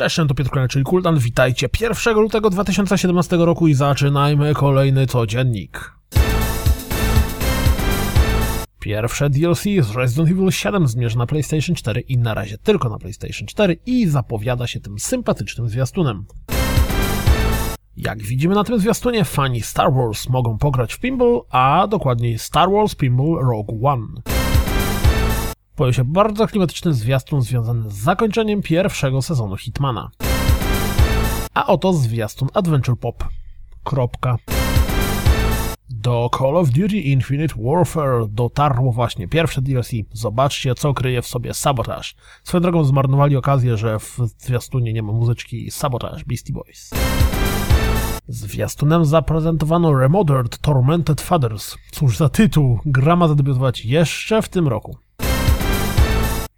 Cześć, to Piotr Klena, czyli Kultan. Witajcie 1 lutego 2017 roku i zaczynajmy kolejny codziennik. Pierwsze DLC z Resident Evil 7 zmierza na PlayStation 4 i na razie tylko na PlayStation 4 i zapowiada się tym sympatycznym zwiastunem. Jak widzimy na tym zwiastunie, fani Star Wars mogą pograć w pinball, a dokładniej Star Wars Pinball Rogue One. Pojawił się bardzo klimatyczny zwiastun związany z zakończeniem pierwszego sezonu Hitmana. A oto zwiastun Adventure Pop. Kropka. Do Call of Duty Infinite Warfare dotarło właśnie pierwsze DLC. Zobaczcie, co kryje w sobie Sabotage. Swoją drogą zmarnowali okazję, że w zwiastunie nie ma muzyczki Sabotage Beastie Boys. Zwiastunem zaprezentowano Remothered Tormented Fathers. Cóż za tytuł, gra ma zadebiutować jeszcze w tym roku.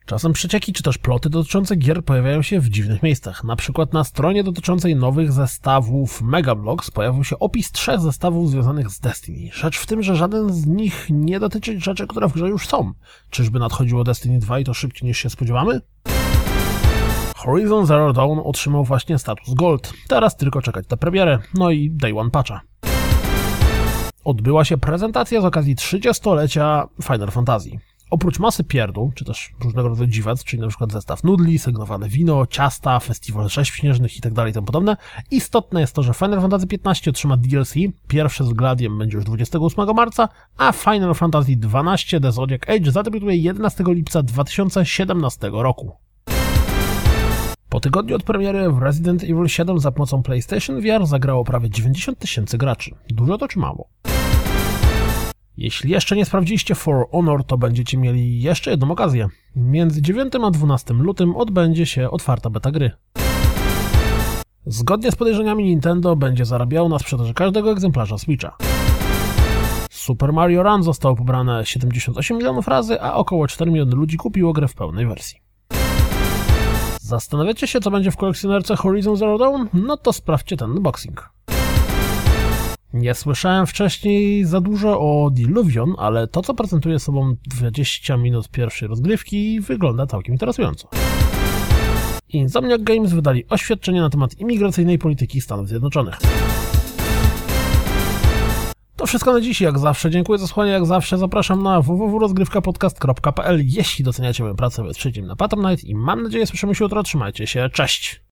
Czasem przecieki czy też ploty dotyczące gier pojawiają się w dziwnych miejscach. Na przykład na stronie dotyczącej nowych zestawów Megablogs pojawił się opis trzech zestawów związanych z Destiny. Rzecz w tym, że żaden z nich nie dotyczy rzeczy, które w grze już są. Czyżby nadchodziło Destiny 2 i to szybciej niż się spodziewamy? Horizon Zero Dawn otrzymał właśnie status Gold. Teraz tylko czekać na premierę, no i Day One Patcha. Odbyła się prezentacja z okazji 30-lecia Final Fantasy. Oprócz masy pierdół, czy też różnego rodzaju dziwac, czyli na przykład zestaw nudli, sygnowane wino, ciasta, festiwal rzeźb śnieżnych itd. itp. Istotne jest to, że Final Fantasy XV otrzyma DLC, pierwsze z Gladiem będzie już 28 marca, a Final Fantasy XII The Zodiac Age zadebiutuje 11 lipca 2017 roku. Po tygodniu od premiery w Resident Evil 7 za pomocą PlayStation VR zagrało prawie 90 tysięcy graczy. Dużo to czy mało? Jeśli jeszcze nie sprawdziliście For Honor, to będziecie mieli jeszcze jedną okazję. Między 9 a 12 lutym odbędzie się otwarta beta gry. Zgodnie z podejrzeniami Nintendo będzie zarabiało na sprzedaży każdego egzemplarza Switcha. Super Mario Run zostało pobrane 78 milionów razy, a około 4 miliony ludzi kupiło grę w pełnej wersji. Zastanawiacie się, co będzie w kolekcjonerce Horizon Zero Dawn? No to sprawdźcie ten unboxing. Nie słyszałem wcześniej za dużo o Diluvion, ale to, co prezentuje sobą 20 minut pierwszej rozgrywki, wygląda całkiem interesująco. Insomniac Games wydali oświadczenie na temat imigracyjnej polityki Stanów Zjednoczonych. To wszystko na dziś, jak zawsze. Dziękuję za słuchanie, jak zawsze zapraszam na www.rozgrywkapodcast.pl Jeśli doceniacie moją pracę, wesprzyjcie na Patronite i mam nadzieję słyszymy się jutro. Trzymajcie się, cześć!